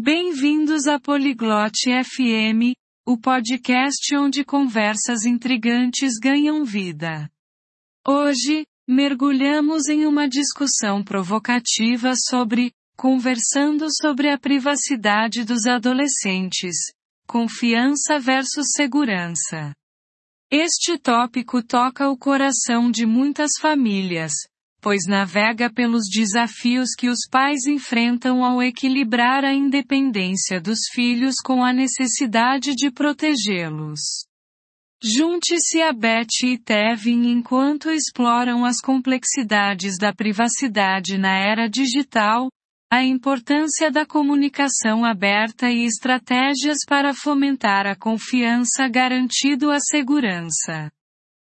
Bem-vindos a Poliglote FM, o podcast onde conversas intrigantes ganham vida. Hoje, mergulhamos em uma discussão provocativa sobre conversando sobre a privacidade dos adolescentes, confiança versus segurança. Este tópico toca o coração de muitas famílias, pois navega pelos desafios que os pais enfrentam ao equilibrar a independência dos filhos com a necessidade de protegê-los. Junte-se a Beth e Tevin enquanto exploram as complexidades da privacidade na era digital, a importância da comunicação aberta e estratégias para fomentar a confiança garantindo a segurança.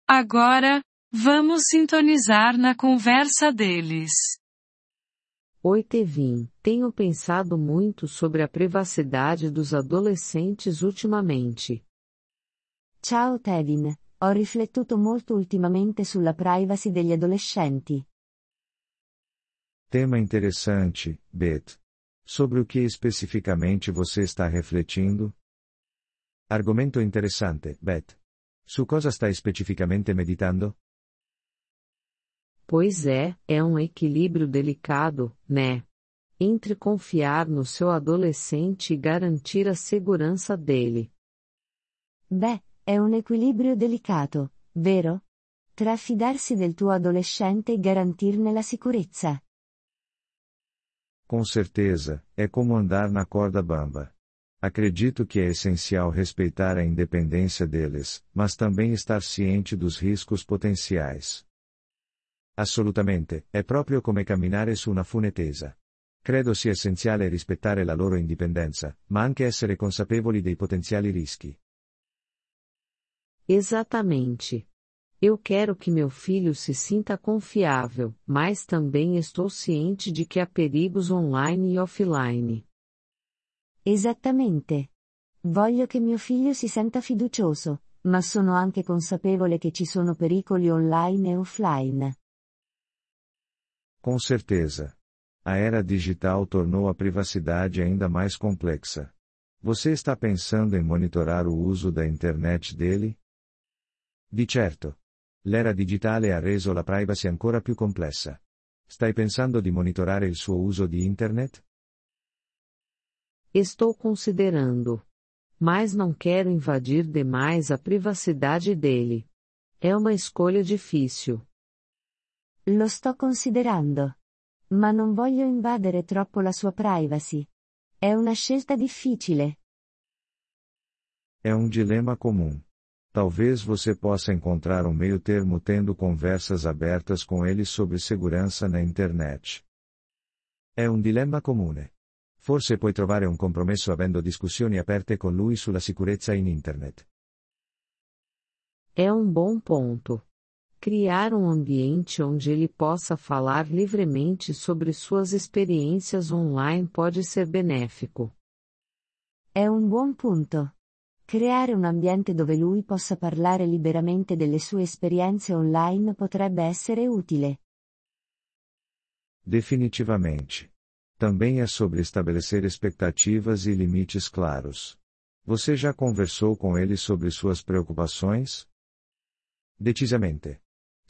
Agora, Vamos sintonizar na conversa deles. Oi Tevin, tenho pensado muito sobre a privacidade dos adolescentes ultimamente. Ciao Tevin, ho riflettuto molto ultimamente sulla privacy degli adolescenti. Tema interessante, Beth. Sobre o que especificamente você está refletindo? Argomento interessante, Beth. Su cosa stai specificamente meditando? Pois é, é um equilíbrio delicado, né? Entre confiar no seu adolescente e garantir a segurança dele. Beh, è un equilibrio delicato, vero? Tra fidarsi del tuo adolescente e garantirne la sicurezza. Com certeza, é como andar na corda bamba. Acredito que é essencial respeitar a independência deles, mas também estar ciente dos riscos potenciais. Assolutamente, è proprio come camminare su una fune tesa. Credo sia essenziale rispettare la loro indipendenza, ma anche essere consapevoli dei potenziali rischi. Esattamente. Eu quero que meu filho se sinta confiável, mas também estou ciente de que há perigos online e offline. Esattamente. Voglio che mio figlio si senta fiducioso, ma sono anche consapevole che ci sono pericoli online e offline. Com certeza. A era digital tornou a privacidade ainda mais complexa. Você está pensando em monitorar o uso da internet dele? Di certo. L'era digitale ha reso la privacy ancora più complessa. Stai pensando di monitorare il suo uso di internet? Estou considerando. Mas não quero invadir demais a privacidade dele. É uma escolha difícil. Lo sto considerando. Ma non voglio invadere troppo la sua privacy. È una scelta difficile. É um dilema comum. Talvez você possa encontrar um meio termo tendo conversas abertas com ele sobre segurança na internet. È un dilemma comune. Forse puoi trovare un compromesso avendo discussioni aperte con lui sulla sicurezza in internet. È un buon ponto. Criar um ambiente onde ele possa falar livremente sobre suas experiências online pode ser benéfico. È un buon punto. Creare un ambiente dove lui possa parlare liberamente delle sue esperienze online potrebbe essere utile. Definitivamente. Também é sobre estabelecer expectativas e limites claros. Você já conversou com ele sobre suas preocupações? Decisamente.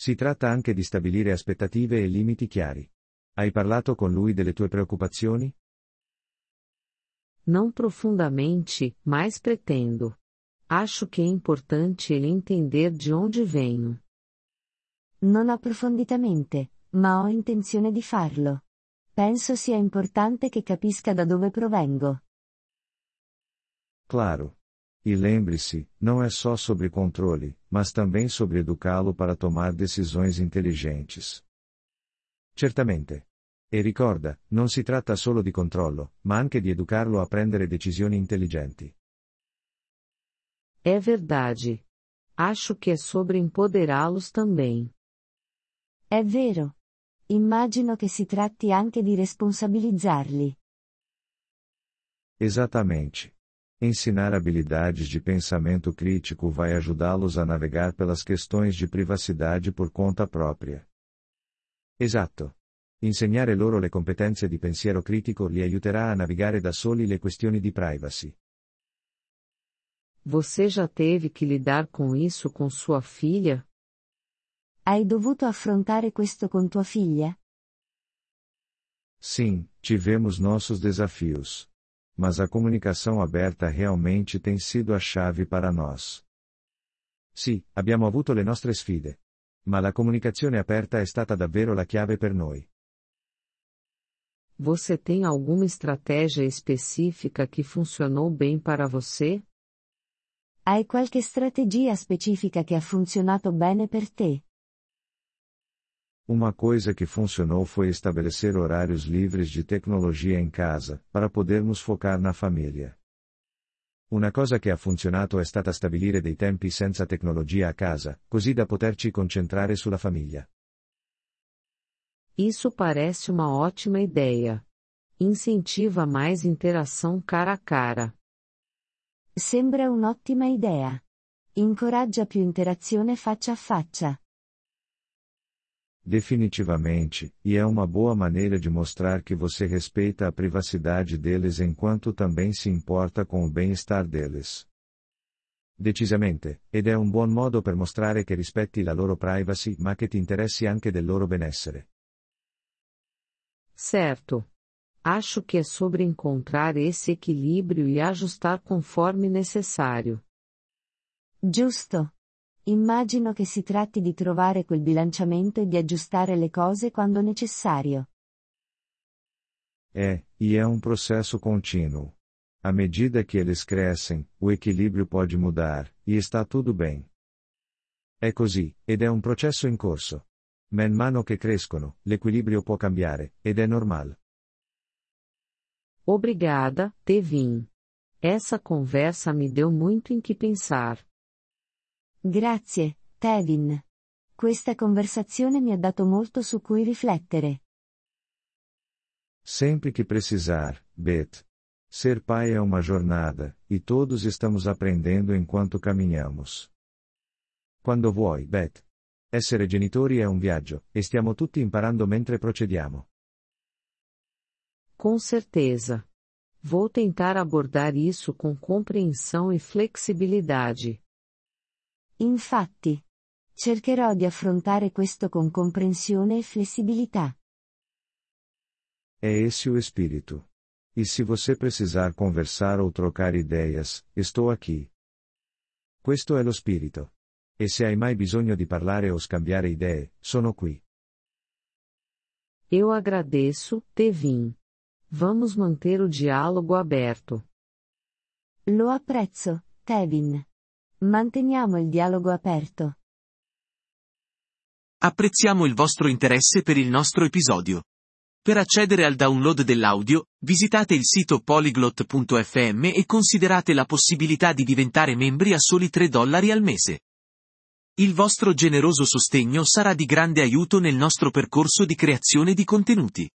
Si tratta anche di stabilire aspettative e limiti chiari. Hai parlato con lui delle tue preoccupazioni? Não profundamente, mas pretendo. Acho que é importante ele entender de onde venho. Non approfonditamente, ma ho intenzione di farlo. Penso sia importante che capisca da dove provengo. Claro. E lembre-se, não é só sobre controle, mas também sobre educá-lo para tomar decisões inteligentes. Certamente. E ricorda, non si tratta solo di controllo, ma anche di educarlo a prendere decisioni intelligenti. É verdade. Acho que é sobre empoderá-los também. È vero. Immagino che si tratti anche di responsabilizzarli. Esattamente. Ensinar habilidades de pensamento crítico vai ajudá-los a navegar pelas questões de privacidade por conta própria. Exato. Insegnare loro le competenze di pensiero critico li aiuterà a navigare da soli le questioni di privacy. Você já teve que lidar com isso com sua filha? Hai dovuto affrontare questo con tua figlia? Sim, tivemos nossos desafios. Mas a comunicação aberta realmente tem sido a chave para nós. Sì, abbiamo avuto le nostre sfide. Ma la comunicazione aperta è stata davvero la chiave per noi. Você tem alguma estratégia específica que funcionou bem para você? Hai qualche strategia specifica che ha funzionato bene per te? Uma coisa que funcionou foi estabelecer horários livres de tecnologia em casa, para podermos focar na família. Una cosa che ha funzionato è stata stabilire dei tempi senza tecnologia a casa, così da poterci concentrare sulla famiglia. Isso parece uma ótima ideia. Incentiva mais interação cara a cara. Sembra un'ottima idea. Incoraggia più interazione faccia a faccia. Definitivamente, e é uma boa maneira de mostrar que você respeita a privacidade deles enquanto também se importa com o bem-estar deles. Decisamente, ed è un buon modo per mostrare che rispetti la loro privacy ma che ti interessi anche del loro benessere. Certo. Acho que é sobre encontrar esse equilíbrio e ajustar conforme necessário. Giusto. Immagino che si tratti di trovare quel bilanciamento e di aggiustare le cose quando necessario. É, e é um processo contínuo. À medida que eles crescem, o equilíbrio pode mudar, e está tudo bem. È così, ed è un processo in corso. Man mano che crescono, l'equilibrio può cambiare, ed è normale. Obrigada, Tevin. Essa conversa me deu muito em que pensar. Grazie, Tevin. Questa conversazione mi ha dato molto su cui riflettere. Sempre que precisar, Beth. Ser pai é uma jornada, e todos estamos aprendendo enquanto caminhamos. Quando vuoi, Beth. Essere genitori è un viaggio, e stiamo tutti imparando mentre procediamo. Com certeza. Vou tentar abordar isso com compreensão e flexibilidade. Infatti. Cercherò di affrontare questo con comprensione e flessibilità. É esse o espírito. E se você precisar conversar ou trocar ideias, estou aqui. Questo è lo spirito. E se hai mai bisogno di parlare o scambiare idee, sono qui. Eu agradeço, Tevin. Vamos manter o diálogo aberto. Lo apprezzo, Tevin. Manteniamo il dialogo aperto. Apprezziamo il vostro interesse per il nostro episodio. Per accedere al download dell'audio, visitate il sito polyglot.fm e considerate la possibilità di diventare membri a soli 3 dollari al mese. Il vostro generoso sostegno sarà di grande aiuto nel nostro percorso di creazione di contenuti.